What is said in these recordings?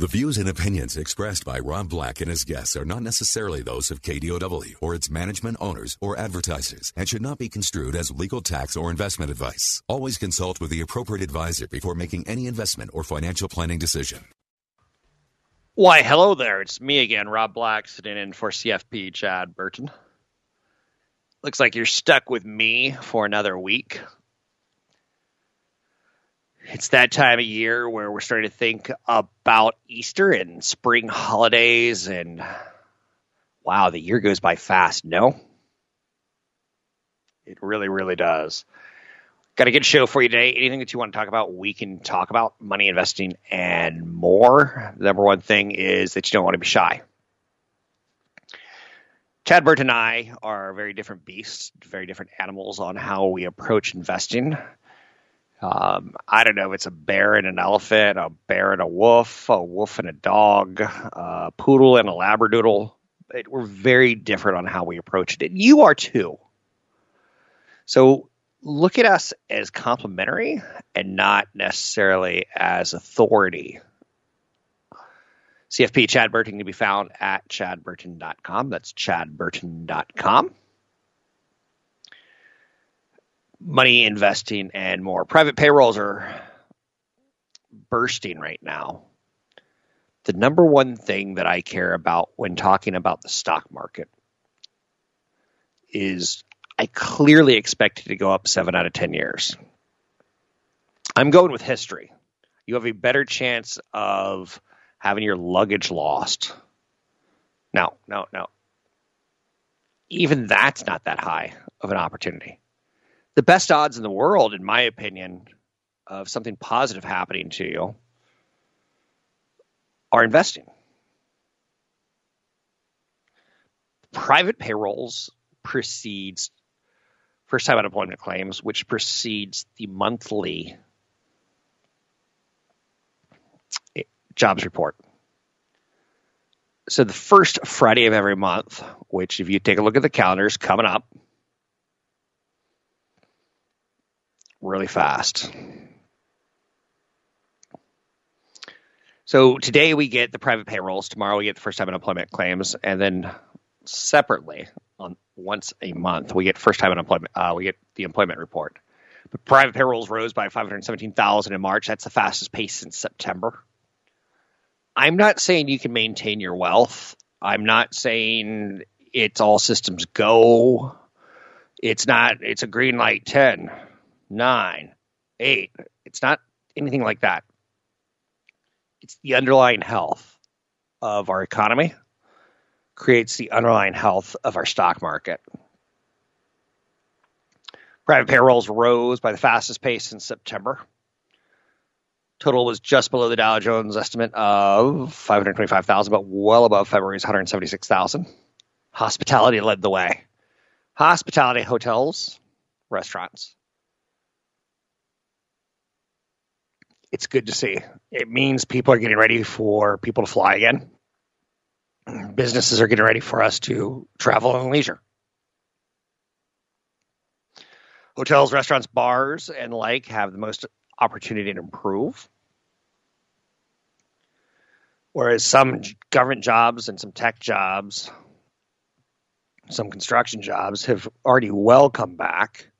The views and opinions expressed by Rob Black and his guests are not necessarily those of KDOW or its management owners or advertisers and should not be construed as legal tax or investment advice. Always consult with the appropriate advisor before making any investment or financial planning decision. Why, hello there. It's me again, Rob Black, sitting in for CFP Chad Burton. Looks like you're stuck with me for another week. It's that time of year where we're starting to think about Easter and spring holidays, and wow, the year goes by fast, no? It really, really does. Got a good show for you today. Anything that you want to talk about, we can talk about money investing and more. The number one thing is that you don't want to be shy. Chad Burton and I are very different beasts, very different animals on how we approach investing. Um, I don't know it's a bear and an elephant, a bear and a wolf, a wolf and a dog, a poodle and a labradoodle. It, we're very different on how we approach it. And you are too. So look at us as complementary and not necessarily as authority CFP Chad Burton can be found at chadburton.com. That's chadburton.com. Money investing and more. Private payrolls are bursting right now. The number one thing that I care about when talking about the stock market is I clearly expect it to go up seven out of 10 years. I'm going with history. You have a better chance of having your luggage lost. No, no, no. Even that's not that high of an opportunity. The best odds in the world, in my opinion, of something positive happening to you are investing. Private payrolls precedes first time unemployment claims, which precedes the monthly jobs report. So the first Friday of every month, which if you take a look at the calendars coming up really fast. So today we get the private payrolls, tomorrow we get the first time unemployment claims, and then separately on once a month we get first time unemployment uh, we get the employment report. But private payrolls rose by 517,000 in March. That's the fastest pace since September. I'm not saying you can maintain your wealth. I'm not saying it's all systems go. It's not, it's a green light 10, 9, 8. It's not anything like that. It's the underlying health of our economy creates the underlying health of our stock market. Private payrolls rose by the fastest pace in September. Total was just below the Dow Jones estimate of 525,000, but well above February's 176,000. Hospitality led the way. Hospitality, hotels, restaurants. It's good to see. It means people are getting ready for people to fly again. Businesses are getting ready for us to travel and leisure. Hotels, restaurants, bars, and like have the most opportunity to improve. Whereas some government jobs and some tech jobs, some construction jobs have already well come back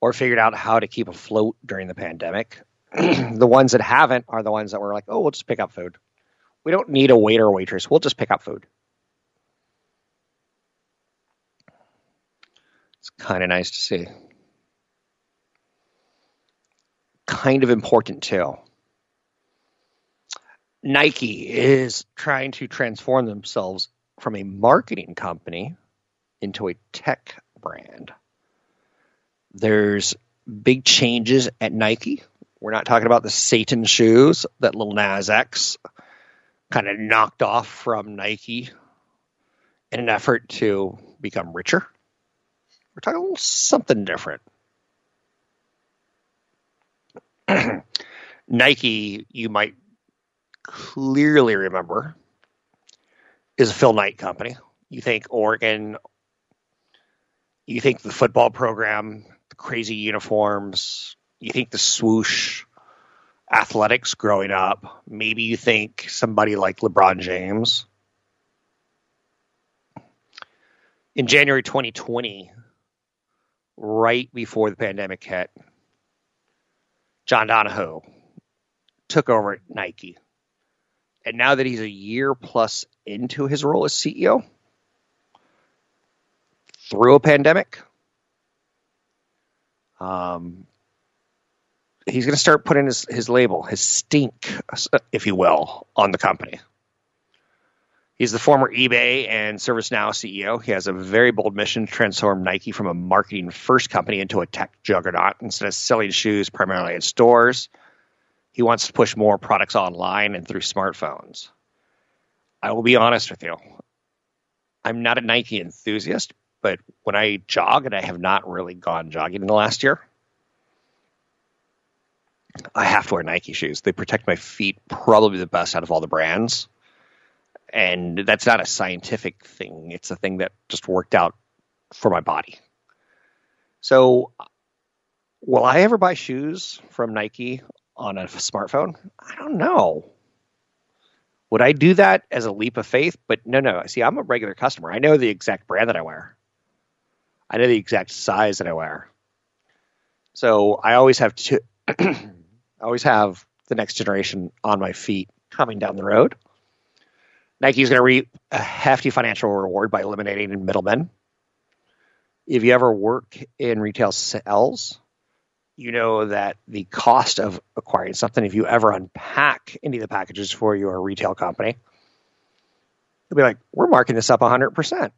or figured out how to keep afloat during the pandemic. the ones that haven't are the ones that were like, oh, we'll just pick up food. We don't need a waiter or waitress. We'll just pick up food. It's kind of nice to see kind of important too. Nike is trying to transform themselves from a marketing company into a tech brand. There's big changes at Nike. We're not talking about the Satan shoes that Lil Nas X kind of knocked off from Nike in an effort to become richer. We're talking a little something different. Nike, you might clearly remember, is a Phil Knight company. You think Oregon, you think the football program, the crazy uniforms, you think the swoosh athletics growing up. Maybe you think somebody like LeBron James. In January 2020, right before the pandemic hit, John Donahoe took over at Nike. And now that he's a year plus into his role as CEO, through a pandemic, um, he's going to start putting his, his label, his stink, if you will, on the company. He's the former eBay and ServiceNow CEO. He has a very bold mission to transform Nike from a marketing first company into a tech juggernaut. Instead of selling shoes primarily in stores, he wants to push more products online and through smartphones. I will be honest with you. I'm not a Nike enthusiast, but when I jog, and I have not really gone jogging in the last year, I have to wear Nike shoes. They protect my feet probably the best out of all the brands. And that's not a scientific thing. It's a thing that just worked out for my body. So, will I ever buy shoes from Nike on a smartphone? I don't know. Would I do that as a leap of faith? But no, no. See, I'm a regular customer. I know the exact brand that I wear. I know the exact size that I wear. So I always have always have the next generation on my feet coming down the road. Nike is going to reap a hefty financial reward by eliminating middlemen. If you ever work in retail sales, you know that the cost of acquiring something, if you ever unpack any of the packages for your retail company, you'll be like, we're marking this up 100%.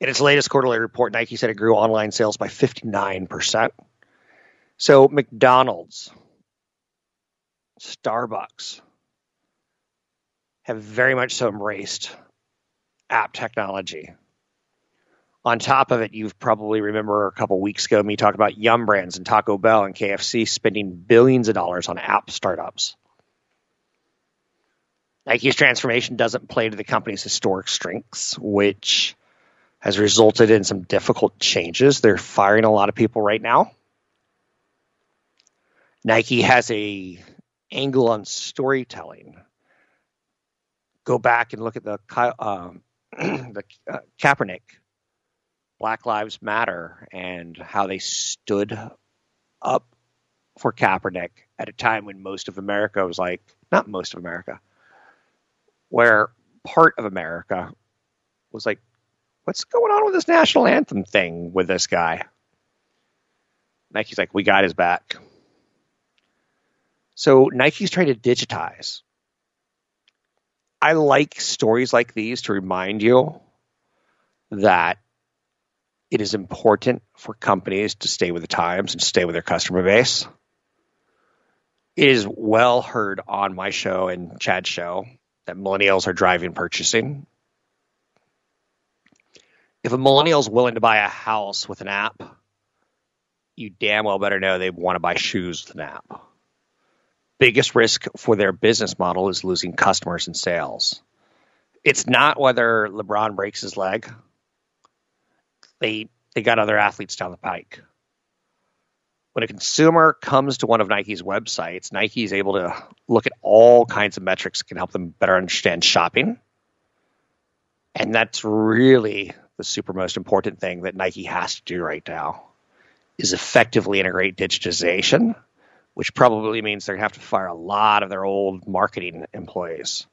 In its latest quarterly report, Nike said it grew online sales by 59%. So McDonald's, Starbucks have very much so embraced app technology. On top of it, you've probably remember a couple weeks ago me talking about Yum Brands and Taco Bell and KFC spending billions of dollars on app startups. Nike's transformation doesn't play to the company's historic strengths, which has resulted in some difficult changes. They're firing a lot of people right now. Nike has a angle on storytelling. Go back and look at the um, the uh, Kaepernick Black Lives Matter and how they stood up for Kaepernick at a time when most of America was like, not most of America, where part of America was like, what's going on with this national anthem thing with this guy? Nike's like, we got his back. So Nike's trying to digitize. I like stories like these to remind you that it is important for companies to stay with the times and stay with their customer base. It is well heard on my show and Chad's show that millennials are driving purchasing. If a millennial is willing to buy a house with an app, you damn well better know they want to buy shoes with an app biggest risk for their business model is losing customers and sales. It's not whether LeBron breaks his leg. They they got other athletes down the pike. When a consumer comes to one of Nike's websites, Nike is able to look at all kinds of metrics that can help them better understand shopping. And that's really the super most important thing that Nike has to do right now is effectively integrate digitization which probably means they're going to have to fire a lot of their old marketing employees.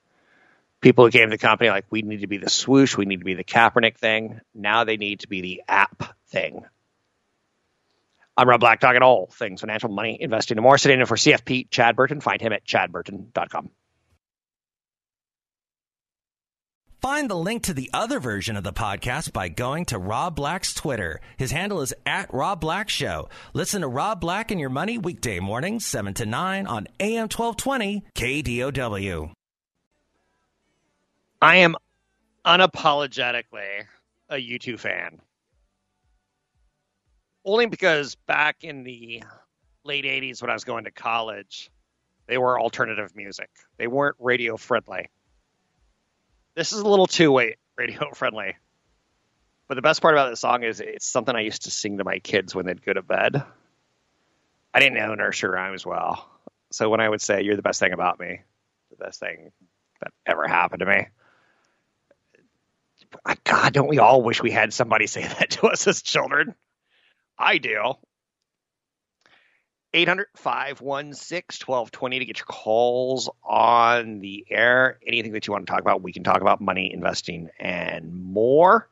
People who came to the company like, we need to be the swoosh, we need to be the Kaepernick thing. Now they need to be the app thing. I'm Rob Black, talking all things financial, money, investing, and more. Sitting in for CFP Chad Burton. Find him at chadburton.com. Find the link to the other version of the podcast by going to Rob Black's Twitter. His handle is at Rob Black Show. Listen to Rob Black and Your Money weekday mornings, 7 to 9 on AM 1220 KDOW. I am unapologetically a U2 fan. Only because back in the late 80s when I was going to college, they were alternative music. They weren't radio friendly. This is a little too way radio friendly. But the best part about this song is it's something I used to sing to my kids when they'd go to bed. I didn't know nursery rhymes well. So when I would say, You're the best thing about me, the best thing that ever happened to me. God, don't we all wish we had somebody say that to us as children? I do. 800 516 1220 to get your calls on the air. Anything that you want to talk about, we can talk about money, investing, and more.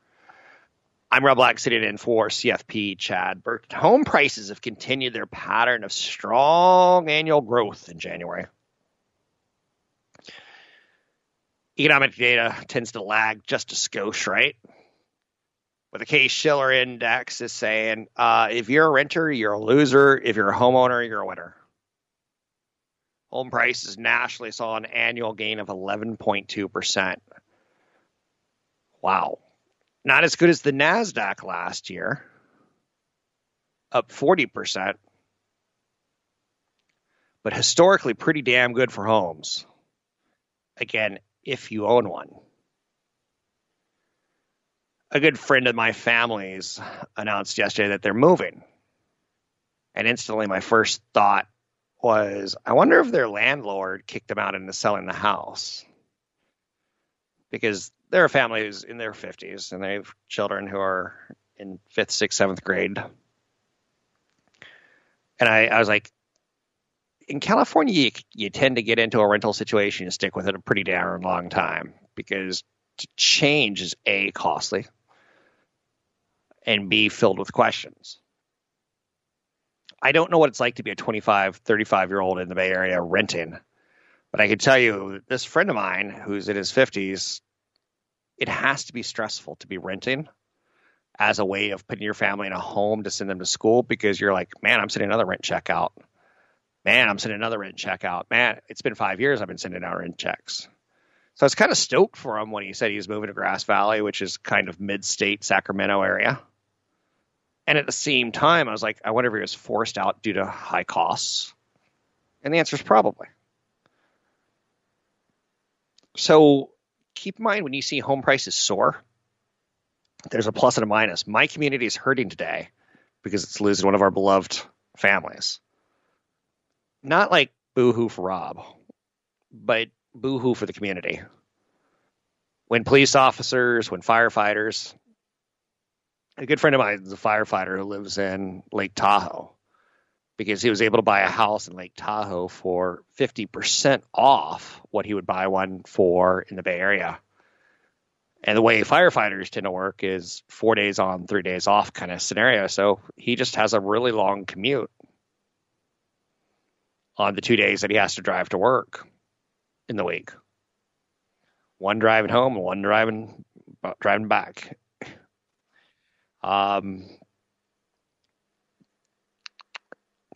I'm Rob Black, sitting in for CFP Chad Burton. Home prices have continued their pattern of strong annual growth in January. Economic data tends to lag just a skosh, right? But the Case Shiller Index is saying uh, if you're a renter, you're a loser. If you're a homeowner, you're a winner. Home prices nationally saw an annual gain of 11.2%. Wow. Not as good as the NASDAQ last year, up 40%, but historically pretty damn good for homes. Again, if you own one a good friend of my family's announced yesterday that they're moving. And instantly, my first thought was, I wonder if their landlord kicked them out into selling the house. Because they're a family who's in their 50s and they have children who are in fifth, sixth, seventh grade. And I, I was like, in California, you, you tend to get into a rental situation and stick with it a pretty darn long time because to change is A, costly, and be filled with questions. I don't know what it's like to be a 25, 35 year old in the Bay Area renting, but I can tell you this friend of mine who's in his 50s, it has to be stressful to be renting as a way of putting your family in a home to send them to school because you're like, man, I'm sending another rent check out. Man, I'm sending another rent check out. Man, it's been five years I've been sending out rent checks. So I was kind of stoked for him when he said he was moving to Grass Valley, which is kind of mid state Sacramento area. And at the same time, I was like, I wonder if he was forced out due to high costs. And the answer is probably. So keep in mind when you see home prices soar, there's a plus and a minus. My community is hurting today because it's losing one of our beloved families. Not like boohoo for Rob, but boohoo for the community. When police officers, when firefighters, a good friend of mine is a firefighter who lives in Lake Tahoe because he was able to buy a house in Lake Tahoe for 50% off what he would buy one for in the Bay Area. And the way firefighters tend to work is four days on, three days off kind of scenario. So he just has a really long commute on the two days that he has to drive to work in the week. One driving home one driving driving back. Um,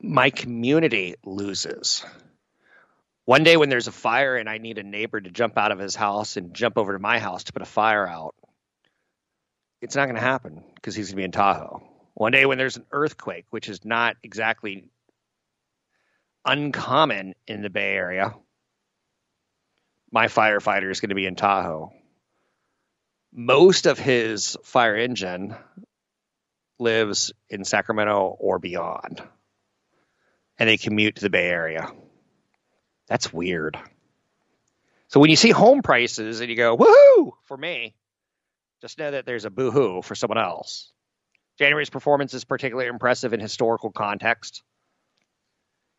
my community loses. One day when there's a fire and I need a neighbor to jump out of his house and jump over to my house to put a fire out, it's not going to happen because he's going to be in Tahoe. One day when there's an earthquake, which is not exactly uncommon in the Bay Area, my firefighter is going to be in Tahoe. Most of his fire engine lives in Sacramento or beyond, and they commute to the Bay Area. That's weird. So when you see home prices and you go, woohoo, for me, just know that there's a boohoo for someone else. January's performance is particularly impressive in historical context.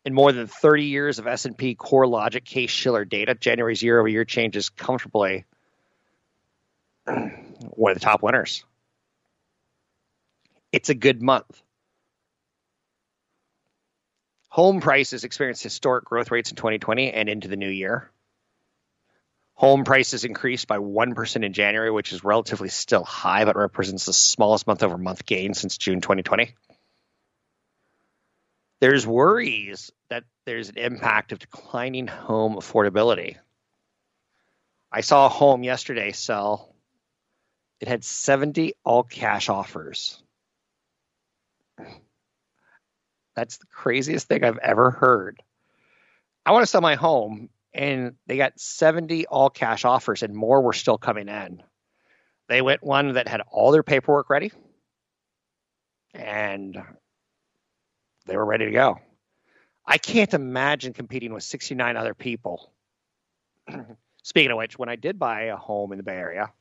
In more than 30 years of S&P CoreLogic Case Shiller data, January's year-over-year change is comfortably one of the top winners it's a good month. Home prices experienced historic growth rates in 2020 and into the new year. Home prices increased by 1% in January, which is relatively still high, but represents the smallest month over month gain since June 2020. There's worries that there's an impact of declining home affordability. I saw a home yesterday sell. It had 70 all cash offers. That's the craziest thing I've ever heard. I want to sell my home, and they got 70 all cash offers, and more were still coming in. They went one that had all their paperwork ready, and they were ready to go. I can't imagine competing with 69 other people. Speaking of which, when I did buy a home in the Bay Area,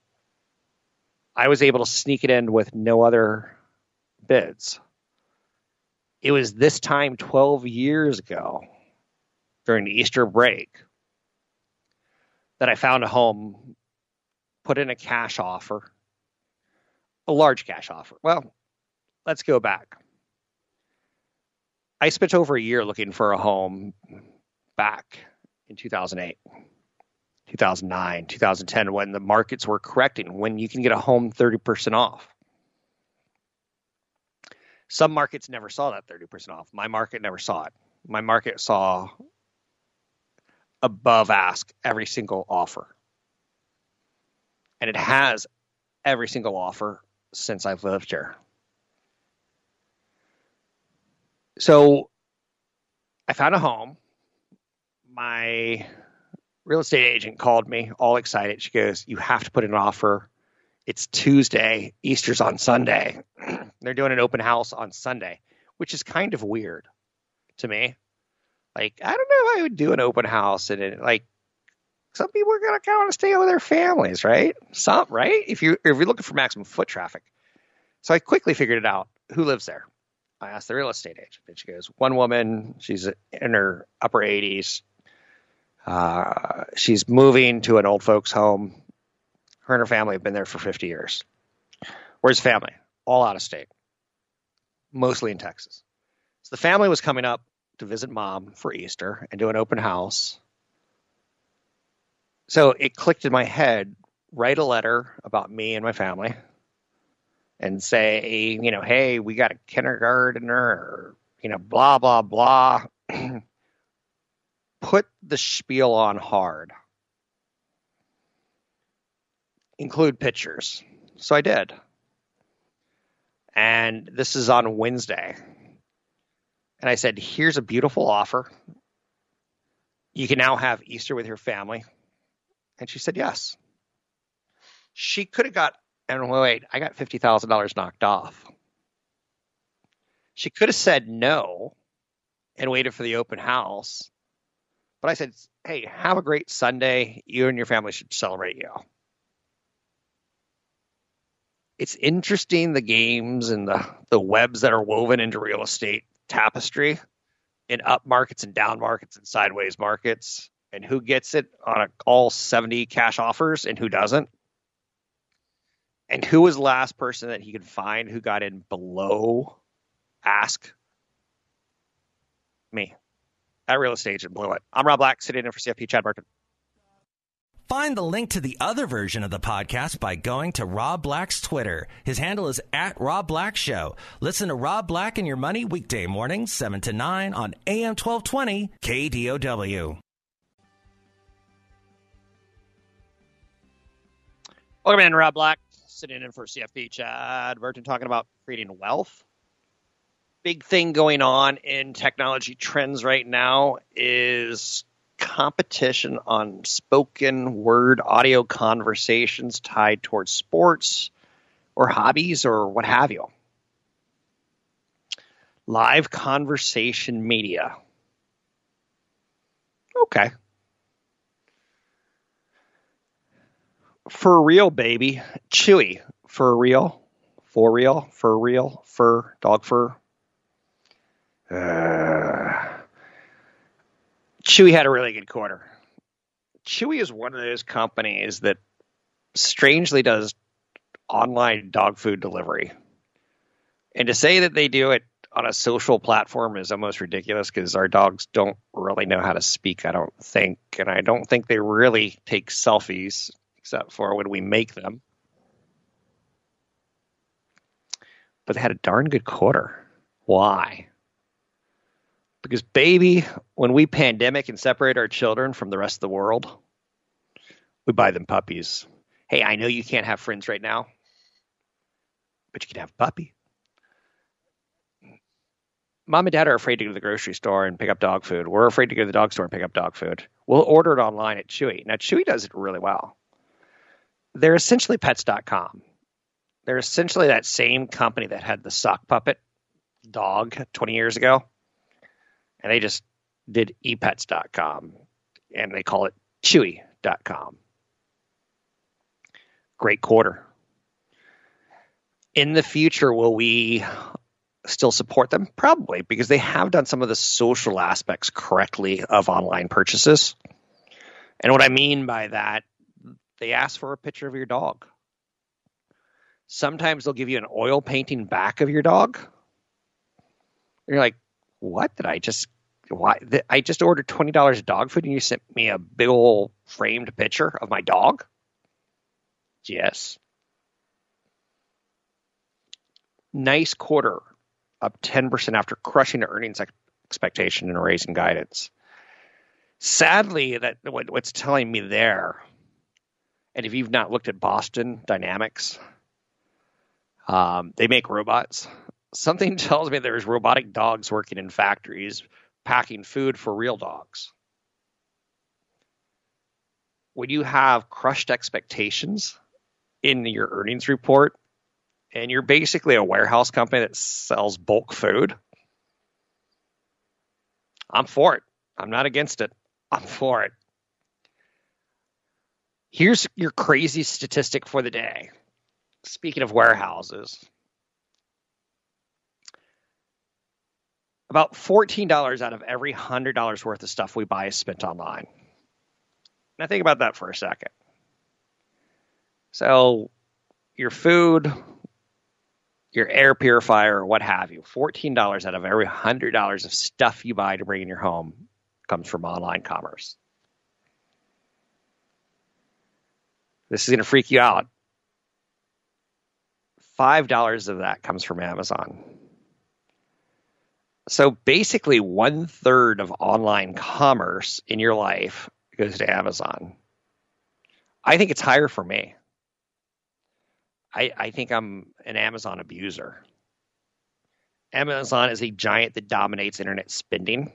I was able to sneak it in with no other bids. It was this time 12 years ago during the Easter break that I found a home, put in a cash offer, a large cash offer. Well, let's go back. I spent over a year looking for a home back in 2008, 2009, 2010 when the markets were correcting, when you can get a home 30% off. Some markets never saw that 30% off. My market never saw it. My market saw above ask every single offer. And it has every single offer since I've lived here. So I found a home. My real estate agent called me all excited. She goes, You have to put in an offer. It's Tuesday, Easter's on Sunday. They're doing an open house on Sunday, which is kind of weird to me. Like, I don't know if I would do an open house and it, like some people are gonna kind of want to stay with their families, right? Some right? If you if you're looking for maximum foot traffic. So I quickly figured it out. Who lives there? I asked the real estate agent, and she goes, "One woman. She's in her upper 80s. Uh, she's moving to an old folks' home. Her and her family have been there for 50 years. Where's the family? All out of state, mostly in Texas. So the family was coming up to visit mom for Easter and do an open house. So it clicked in my head. Write a letter about me and my family and say, you know, hey, we got a kindergartner, you know, blah, blah, blah. Put the spiel on hard. Include pictures. So I did. And this is on Wednesday. And I said, here's a beautiful offer. You can now have Easter with your family. And she said, yes. She could have got and wait, I got fifty thousand dollars knocked off. She could have said no and waited for the open house. But I said, hey, have a great Sunday. You and your family should celebrate you. It's interesting the games and the, the webs that are woven into real estate tapestry in up markets and down markets and sideways markets and who gets it on a, all 70 cash offers and who doesn't. And who was the last person that he could find who got in below ask? Me. That real estate agent blew it. I'm Rob Black, sitting in for CFP Chad Burton. Find the link to the other version of the podcast by going to Rob Black's Twitter. His handle is at Rob Black Show. Listen to Rob Black and Your Money weekday mornings, 7 to 9 on AM 1220 KDOW. Welcome in, Rob Black sitting in for CFP Chad Burton talking about creating wealth. Big thing going on in technology trends right now is competition on spoken word audio conversations tied towards sports or hobbies or what have you. Live conversation media. Okay. For real, baby. Chewy. For real. For real. For real. Fur. Dog fur. Uh, Chewy had a really good quarter. Chewy is one of those companies that strangely does online dog food delivery. And to say that they do it on a social platform is almost ridiculous because our dogs don't really know how to speak, I don't think. And I don't think they really take selfies except for when we make them. But they had a darn good quarter. Why? Because, baby, when we pandemic and separate our children from the rest of the world, we buy them puppies. Hey, I know you can't have friends right now, but you can have a puppy. Mom and dad are afraid to go to the grocery store and pick up dog food. We're afraid to go to the dog store and pick up dog food. We'll order it online at Chewy. Now, Chewy does it really well. They're essentially pets.com. They're essentially that same company that had the sock puppet dog 20 years ago. And they just did epets.com and they call it chewy.com. Great quarter. In the future, will we still support them? Probably, because they have done some of the social aspects correctly of online purchases. And what I mean by that, they ask for a picture of your dog. Sometimes they'll give you an oil painting back of your dog. You're like, what did I just? Why? I just ordered twenty dollars of dog food, and you sent me a big old framed picture of my dog. Yes. Nice quarter up 10% after crushing the earnings expectation and raising guidance. Sadly, that what, what's telling me there, and if you've not looked at Boston Dynamics, um, they make robots. Something tells me there's robotic dogs working in factories packing food for real dogs. When you have crushed expectations in your earnings report, and you're basically a warehouse company that sells bulk food, I'm for it. I'm not against it. I'm for it. Here's your crazy statistic for the day. Speaking of warehouses, about $14 out of every $100 worth of stuff we buy is spent online. Now, think about that for a second. So, your food, your air purifier, or what have you, $14 out of every $100 of stuff you buy to bring in your home comes from online commerce. This is going to freak you out. $5 of that comes from Amazon. So basically, one third of online commerce in your life goes to Amazon. I think it's higher for me. I, I think I'm an Amazon abuser. Amazon is a giant that dominates internet spending.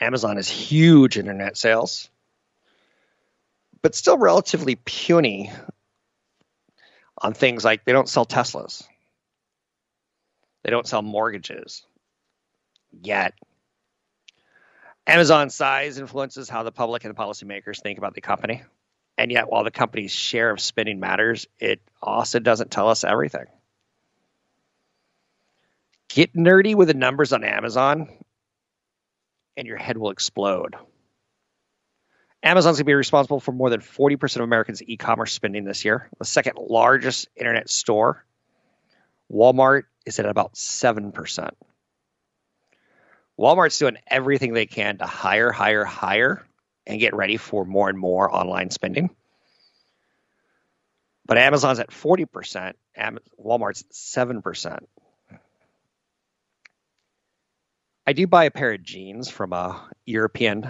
Amazon is huge internet sales, but still relatively puny on things like they don't sell Teslas, they don't sell mortgages yet. Amazon's size influences how the public and the policymakers think about the company. And yet, while the company's share of spending matters, it also doesn't tell us everything. Get nerdy with the numbers on Amazon, and your head will explode. Amazon's going to be responsible for more than 40% of Americans' e commerce spending this year, the second largest internet store. Walmart is at about 7%. Walmart's doing everything they can to hire, hire, hire and get ready for more and more online spending. But Amazon's at 40%, Walmart's 7%. I do buy a pair of jeans from a European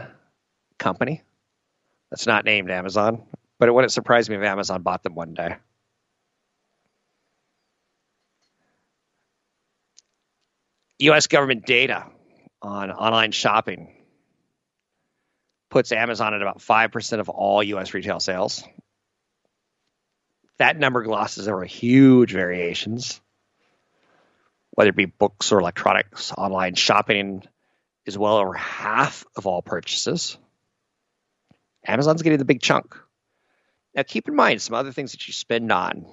company that's not named Amazon, but it wouldn't surprise me if Amazon bought them one day. US government data on online shopping puts Amazon at about 5% of all US retail sales. That number glosses over huge variations, whether it be books or electronics. Online shopping is well over half of all purchases. Amazon's getting the big chunk. Now, keep in mind some other things that you spend on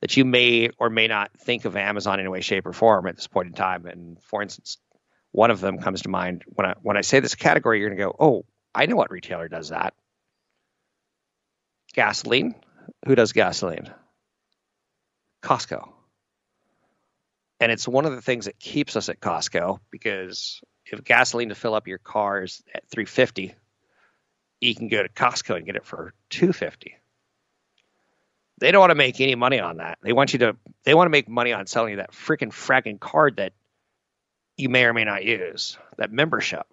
that you may or may not think of Amazon in a way, shape, or form at this point in time. And for instance, one of them comes to mind when I when I say this category, you're going to go, "Oh, I know what retailer does that." Gasoline. Who does gasoline? Costco. And it's one of the things that keeps us at Costco because if gasoline to fill up your car is at 350, you can go to Costco and get it for 250. They don't want to make any money on that. They want you to they want to make money on selling you that freaking fracking card that you may or may not use, that membership.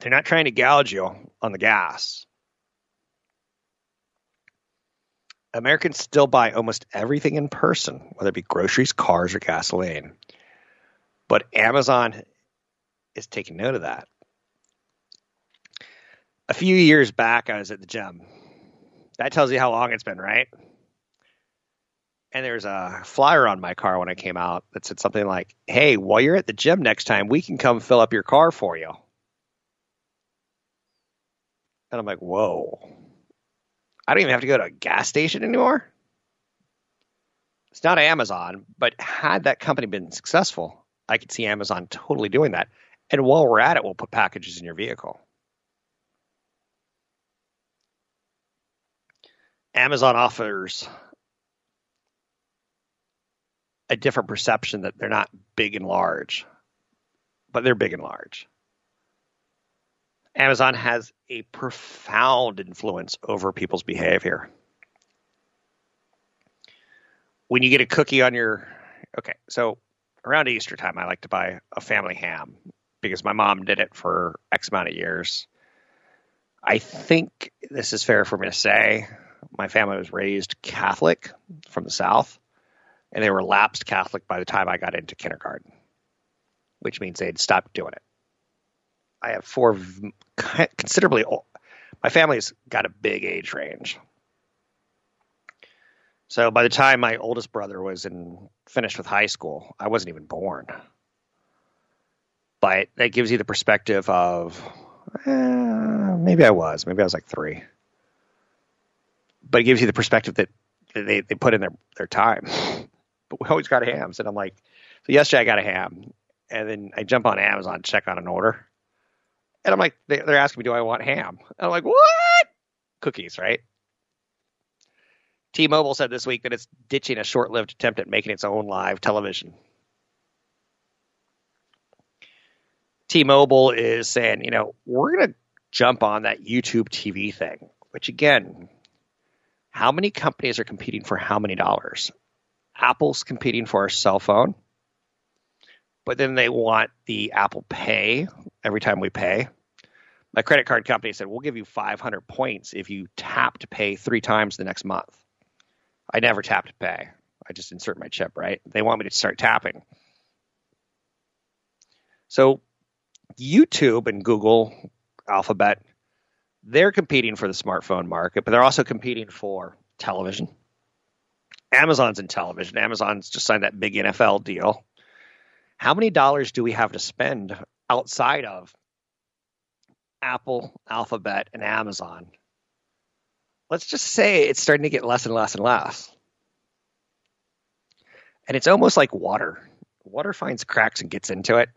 They're not trying to gouge you on the gas. Americans still buy almost everything in person, whether it be groceries, cars, or gasoline. But Amazon is taking note of that. A few years back, I was at the gym. That tells you how long it's been, right? And there's a flyer on my car when I came out that said something like, Hey, while you're at the gym next time, we can come fill up your car for you. And I'm like, Whoa, I don't even have to go to a gas station anymore. It's not Amazon, but had that company been successful, I could see Amazon totally doing that. And while we're at it, we'll put packages in your vehicle. Amazon offers a different perception that they're not big and large, but they're big and large. Amazon has a profound influence over people's behavior. When you get a cookie on your, okay, so around Easter time, I like to buy a family ham because my mom did it for X amount of years. I think this is fair for me to say. My family was raised Catholic from the South, and they were lapsed Catholic by the time I got into kindergarten, which means they'd stopped doing it. I have four considerably old. My family's got a big age range. So by the time my oldest brother was in finished with high school, I wasn't even born. But that gives you the perspective of eh, maybe I was, maybe I was like three. But it gives you the perspective that they, they put in their, their time. but we always got hams. And I'm like, so yesterday I got a ham. And then I jump on Amazon, check on an order. And I'm like, they're asking me, do I want ham? And I'm like, what? Cookies, right? T Mobile said this week that it's ditching a short lived attempt at making its own live television. T Mobile is saying, you know, we're going to jump on that YouTube TV thing, which again, how many companies are competing for how many dollars? Apple's competing for a cell phone but then they want the Apple Pay every time we pay. My credit card company said, We'll give you 500 points if you tap to pay three times the next month. I never tap to pay. I just insert my chip, right? They want me to start tapping. So YouTube and Google, Alphabet, they're competing for the smartphone market, but they're also competing for television. Amazon's in television. Amazon's just signed that big NFL deal how many dollars do we have to spend outside of Apple, Alphabet, and Amazon? Let's just say it's starting to get less and less and less. And it's almost like water. Water finds cracks and gets into it.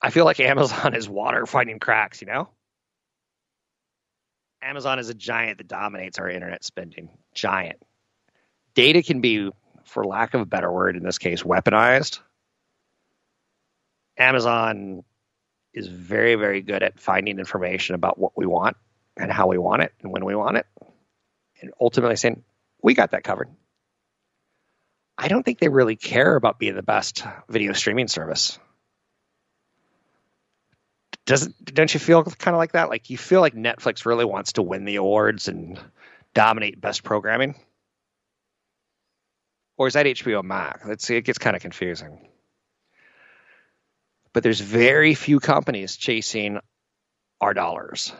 I feel like Amazon is water finding cracks, you know? Amazon is a giant that dominates our internet spending. Giant. Data can be, for lack of a better word in this case, weaponized Amazon is very, very good at finding information about what we want and how we want it and when we want it, and ultimately saying, we got that covered. I don't think they really care about being the best video streaming service. Does don't you feel kind of like that? Like you feel like Netflix really wants to win the awards and dominate best programming, or is that HBO Max? Let's see. It gets kind of confusing but there's very few companies chasing our dollars.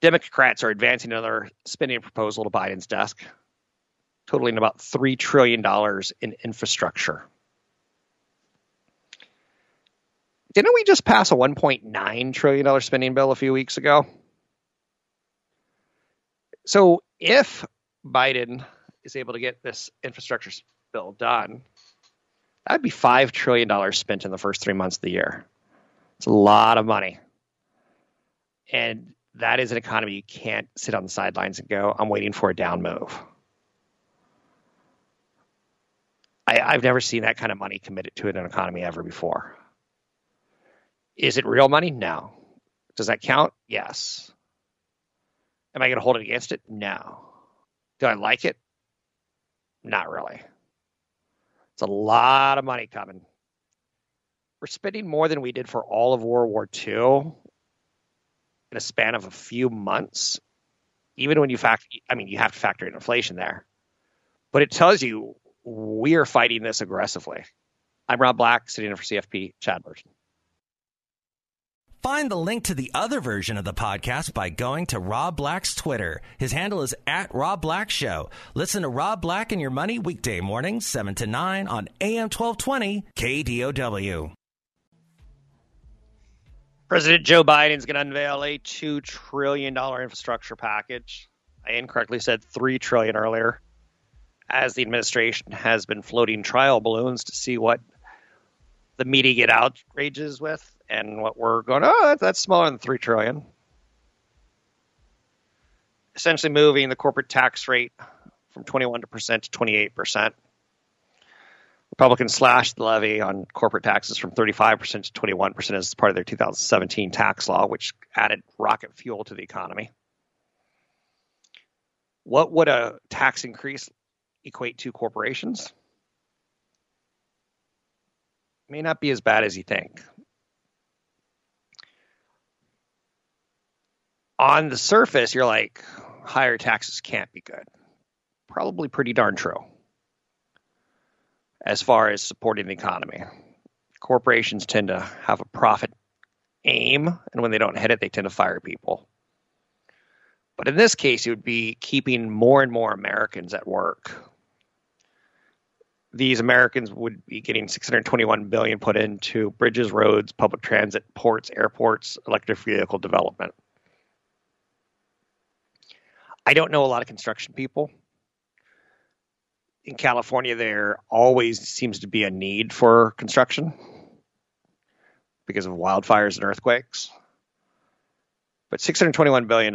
Democrats are advancing another spending proposal to Biden's desk, totaling about $3 trillion in infrastructure. Didn't we just pass a $1.9 trillion spending bill a few weeks ago? So if Biden is able to get this infrastructure bill done, that'd be $5 trillion spent in the first three months of the year. It's a lot of money. And that is an economy you can't sit on the sidelines and go, I'm waiting for a down move. I, I've never seen that kind of money committed to an economy ever before. Is it real money? No. Does that count? Yes. Am I going to hold it against it? No. Do I like it? Not really. It's a lot of money coming. We're spending more than we did for all of World War II in a span of a few months. Even when you factor, I mean, you have to factor in inflation there, but it tells you we are fighting this aggressively. I'm Rob Black, sitting in for CFP Chad Burton. Find the link to the other version of the podcast by going to Rob Black's Twitter. His handle is at Rob Black Show. Listen to Rob Black and Your Money weekday mornings, 7 to 9 on AM 1220 KDOW. President Joe Biden is going to unveil a $2 trillion infrastructure package. I incorrectly said 3 trillion earlier, as the administration has been floating trial balloons to see what the media get outrages with and what we're going, oh, that's smaller than three trillion. Essentially, moving the corporate tax rate from 21% to 28%. Republicans slashed the levy on corporate taxes from 35% to 21% as part of their 2017 tax law, which added rocket fuel to the economy. What would a tax increase equate to corporations? May not be as bad as you think. On the surface, you're like, higher taxes can't be good. Probably pretty darn true as far as supporting the economy. Corporations tend to have a profit aim, and when they don't hit it, they tend to fire people. But in this case, it would be keeping more and more Americans at work. These Americans would be getting 621 billion put into bridges, roads, public transit, ports, airports, electric vehicle development. I don't know a lot of construction people. In California, there always seems to be a need for construction because of wildfires and earthquakes. But $621 billion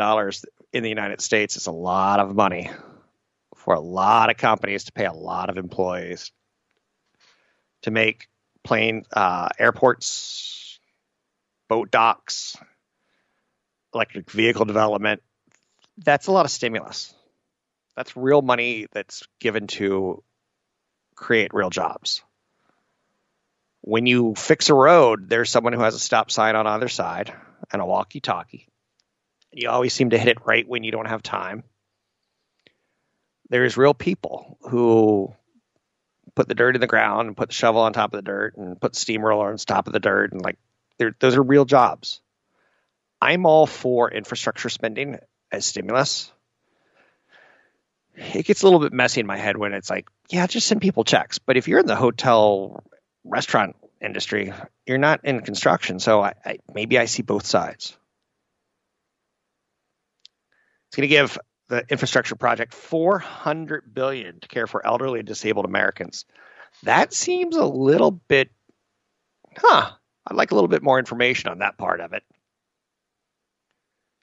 in the United States is a lot of money for a lot of companies to pay a lot of employees to make plane uh, airports, boat docks, electric vehicle development, that's a lot of stimulus. That's real money that's given to create real jobs. When you fix a road, there's someone who has a stop sign on either side and a walkie talkie. You always seem to hit it right when you don't have time. There's real people who put the dirt in the ground and put the shovel on top of the dirt and put the steamroller on top of the dirt and like those are real jobs. I'm all for infrastructure spending as stimulus. It gets a little bit messy in my head when it's like, yeah, just send people checks. But if you're in the hotel restaurant industry, you're not in construction. So I, I, maybe I see both sides. It's going to give the infrastructure project 400 billion to care for elderly and disabled Americans. That seems a little bit, huh? I'd like a little bit more information on that part of it.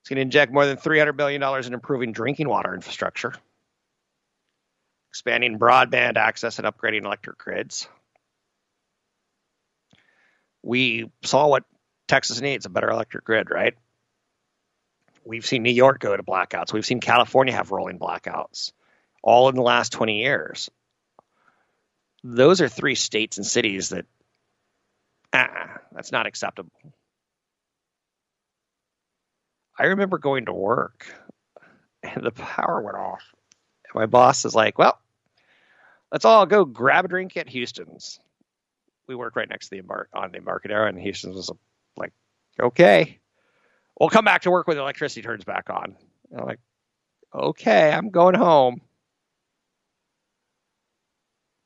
It's going to inject more than $300 billion in improving drinking water infrastructure, expanding broadband access and upgrading electric grids. We saw what Texas needs a better electric grid, right? We've seen New York go to blackouts. We've seen California have rolling blackouts, all in the last 20 years. Those are three states and cities that, uh, that's not acceptable. I remember going to work and the power went off. And my boss is like, well, let's all go grab a drink at Houston's. We work right next to the embark on the Embarcadero, and Houston's was like, okay, we'll come back to work when the electricity turns back on. And I'm like, okay, I'm going home.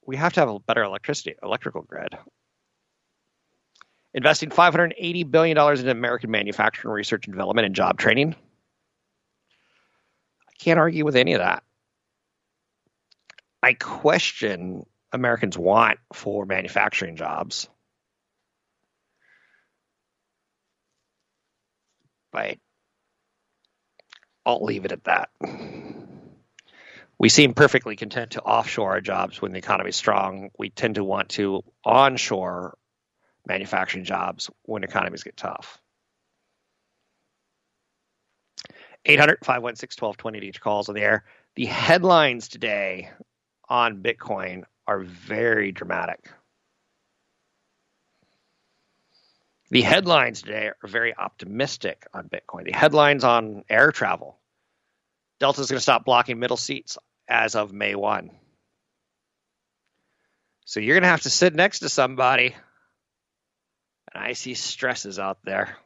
We have to have a better electricity, electrical grid investing $580 billion in American manufacturing, research and development, and job training. I can't argue with any of that. I question Americans want for manufacturing jobs. But I'll leave it at that. We seem perfectly content to offshore our jobs when the economy is strong. We tend to want to onshore manufacturing jobs when economies get tough. 800 516 1220 to each calls on the air. The headlines today on Bitcoin are very dramatic. The headlines today are very optimistic on Bitcoin. The headlines on air travel Delta is going to stop blocking middle seats as of May 1. So you're going to have to sit next to somebody. I see stresses out there.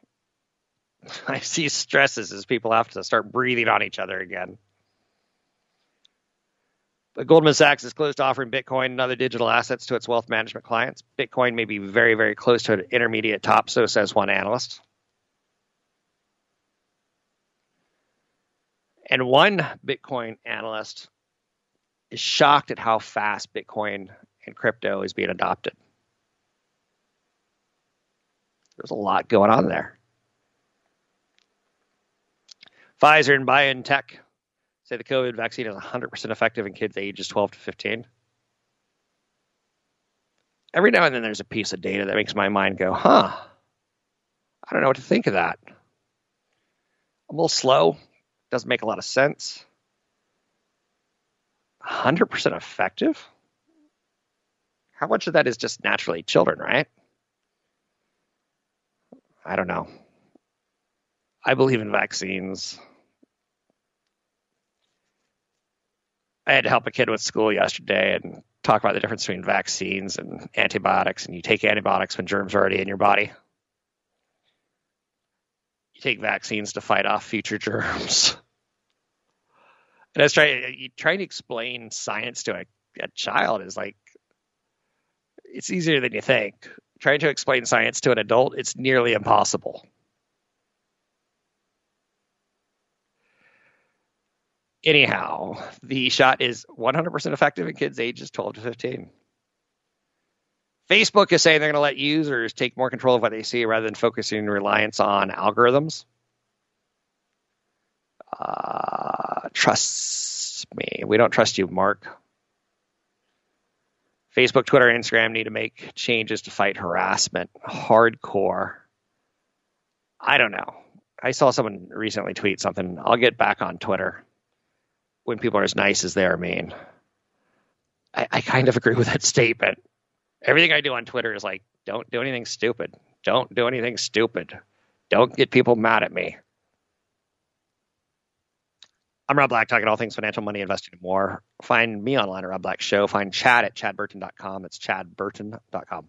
I see stresses as people have to start breathing on each other again. But Goldman Sachs is close to offering Bitcoin and other digital assets to its wealth management clients. Bitcoin may be very, very close to an intermediate top, so says one analyst. And one Bitcoin analyst is shocked at how fast Bitcoin and crypto is being adopted. There's a lot going on there. Pfizer and BioNTech say the COVID vaccine is 100% effective in kids ages 12 to 15. Every now and then there's a piece of data that makes my mind go, huh, I don't know what to think of that. I'm A little slow, doesn't make a lot of sense. 100% effective? How much of that is just naturally children, right? I don't know. I believe in vaccines. I had to help a kid with school yesterday and talk about the difference between vaccines and antibiotics. And you take antibiotics when germs are already in your body. You take vaccines to fight off future germs. And I was trying, trying to explain science to a, a child is like, it's easier than you think. Trying to explain science to an adult, it's nearly impossible. Anyhow, the shot is 100% effective in kids ages 12 to 15. Facebook is saying they're going to let users take more control of what they see rather than focusing reliance on algorithms. Uh, trust me. We don't trust you, Mark. Facebook, Twitter, and Instagram need to make changes to fight harassment. Hardcore. I don't know. I saw someone recently tweet something. I'll get back on Twitter when people are as nice as they are mean. I, I kind of agree with that statement. Everything I do on Twitter is like, don't do anything stupid. Don't do anything stupid. Don't get people mad at me. I'm Rob Black, talking all things financial, money, investing, and more. Find me online at Rob Black Show. Find Chad at chadburton.com. It's chadburton.com.